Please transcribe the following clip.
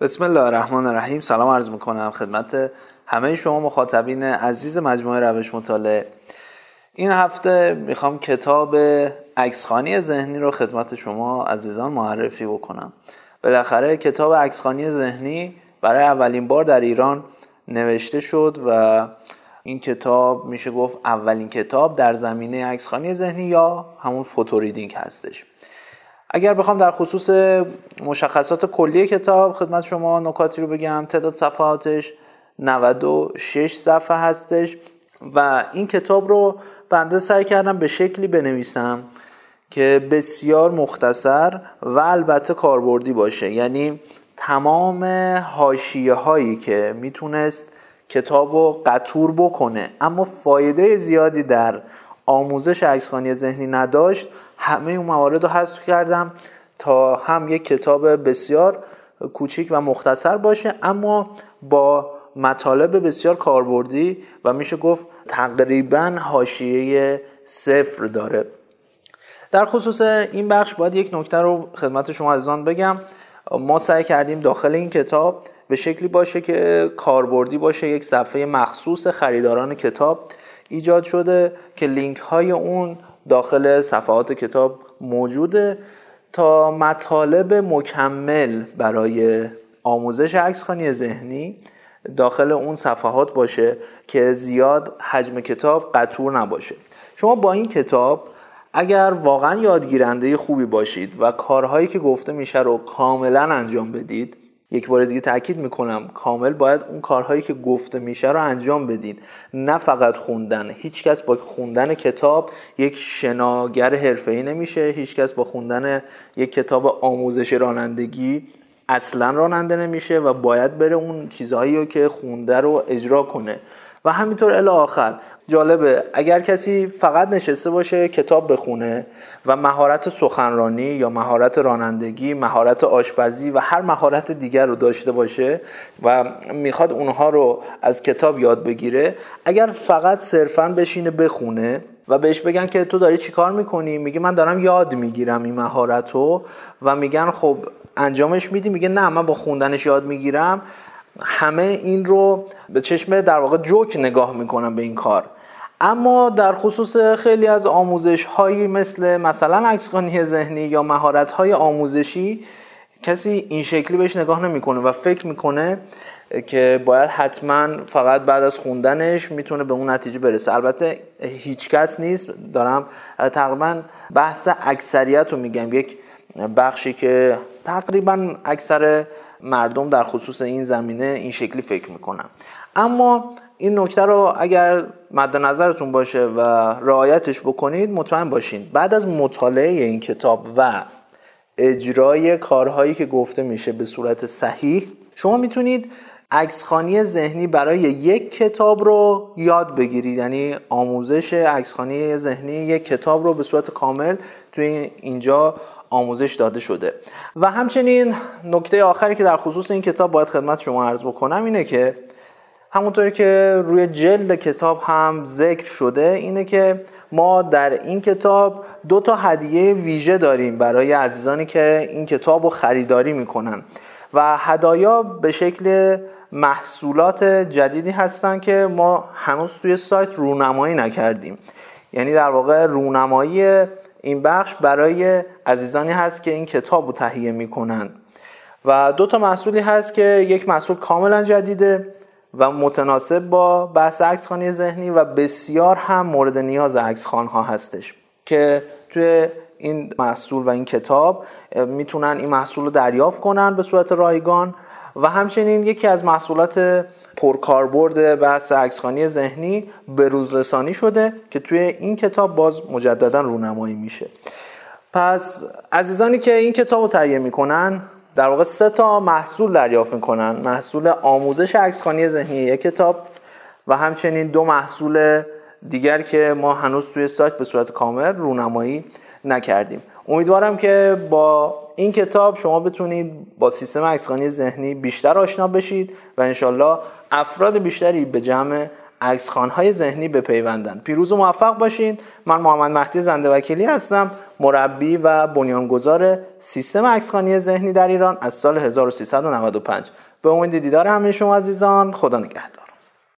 بسم الله الرحمن الرحیم. سلام عرض می‌کنم خدمت همه شما مخاطبین عزیز مجموعه روش مطالعه. این هفته می‌خوام کتاب عکسخانی ذهنی رو خدمت شما عزیزان معرفی بکنم. بالاخره کتاب عکسخانی ذهنی برای اولین بار در ایران نوشته شد و این کتاب میشه گفت اولین کتاب در زمینه عکسخانی ذهنی یا همون فوتوریدینگ هستش. اگر بخوام در خصوص مشخصات کلی کتاب خدمت شما نکاتی رو بگم تعداد صفحاتش 96 صفحه هستش و این کتاب رو بنده سعی کردم به شکلی بنویسم که بسیار مختصر و البته کاربردی باشه. یعنی تمام حاشیه هایی که می‌تونست کتاب رو قطور بکنه. اما فایده زیادی در آموزش عکسخانی ذهنی نداشت همه اون موارد رو حذف کردم تا هم یک کتاب بسیار کوچیک و مختصر باشه. اما با مطالب بسیار کاربردی و میشه گفت تقریبا حاشیه صفر داره. در خصوص این بخش باید یک نکته رو خدمت شما عزیزان بگم. ما سعی کردیم داخل این کتاب به شکلی باشه که کاربردی باشه یک صفحه مخصوص خریداران کتاب. ایجاد شده که لینک های اون داخل صفحات کتاب موجوده تا مطالب مکمل برای آموزش عکسخانی ذهنی داخل اون صفحات باشه که زیاد حجم کتاب قطور نباشه. شما با این کتاب اگر واقعا یادگیرنده خوبی باشید و کارهایی که گفته میشه رو کاملا انجام بدید یک بار دیگه تاکید می‌کنم کامل باید اون کارهایی که گفته میشه رو انجام بدید نه فقط خوندن. هیچکس با خوندن کتاب یک شناگر حرفه‌ای نمیشه. هیچکس با خوندن یک کتاب آموزش رانندگی اصلا راننده نمیشه و باید بره اون چیزهایی رو که خونده رو اجرا کنه. و همینطور الی آخر جالبه. اگر کسی فقط نشسته باشه کتاب بخونه و مهارت سخنرانی یا مهارت رانندگی مهارت آشپزی و هر مهارت دیگر رو داشته باشه و می‌خواد اونها رو از کتاب یاد بگیره اگر فقط صرفا بشینه بخونه و بهش بگن که تو داری چیکار می‌کنی؟ میگه من دارم یاد می‌گیرم این مهارت رو و میگن خب انجامش میدی؟ میگه نه من با خوندنش یاد می‌گیرم. همه این رو به چشم در واقع جوک نگاه می‌کنن به این کار. اما در خصوص خیلی از آموزش هایی مثل مثلا عکسخانی ذهنی یا مهارت های آموزشی کسی این شکلی بهش نگاه نمی‌کنه و فکر می‌کنه که باید حتما فقط بعد از خوندنش می‌تونه به اون نتیجه برسه. البته هیچ کس نیست دارم تقریبا بحث اکثریت رو میگم. یک بخشی که تقریبا اکثر مردم در خصوص این زمینه این شکلی فکر می‌کنن. اما این نکته رو اگر مد نظرتون باشه و رعایتش بکنید مطمئن باشین. بعد از مطالعه این کتاب و اجرای کارهایی که گفته میشه به صورت صحیح شما می‌تونید عکسخانی ذهنی برای یک کتاب رو یاد بگیرید. یعنی آموزش عکسخانی ذهنی یک کتاب رو به صورت کامل توی اینجا آموزش داده شده. و همچنین نکته آخری که در خصوص این کتاب باید خدمت شما عرض بکنم اینه که همونطوری که روی جلد کتاب هم ذکر شده اینه که ما در این کتاب دو تا هدیه ویژه داریم برای عزیزانی که این کتاب رو خریداری می‌کنن. و هدایا به شکل محصولات جدیدی هستن که ما هنوز توی سایت رونمایی نکردیم. یعنی در واقع رونمایی این بخش برای عزیزانی هست که این کتاب رو تهیه می‌کنن. و دو تا محصولی هست که یک محصول کاملا جدیده و متناسب با بحث عکس خانی ذهنی و بسیار هم مورد نیاز عکس ها هستش که توی این محصول و این کتاب می‌تونن این محصول رو دریافت کنن به صورت رایگان و همچنین یکی از محصولات پرکاربرد بحث عکسخانی ذهنی به روز رسانی شده که توی این کتاب باز مجددا رونمایی میشه. پس عزیزانی که این کتاب رو تهیه می‌کنن در واقع سه تا محصول دریافت می‌کنن. محصول آموزش عکسخانی ذهنی یک کتاب و همچنین دو محصول دیگر که ما هنوز توی سایت به صورت کامل رونمایی نکردیم. امیدوارم که با این کتاب شما بتونید با سیستم عکسخانی ذهنی بیشتر آشنا بشید و انشالله افراد بیشتری به جمع عکس های ذهنی بپیوندن. پیروز و موفق باشین. من محمد مهدی زنده وکیلی هستم. مربی و بنیانگذار سیستم عکس ذهنی در ایران از سال 1395 به امید دیدار همه شما عزیزان خدا نگهدار.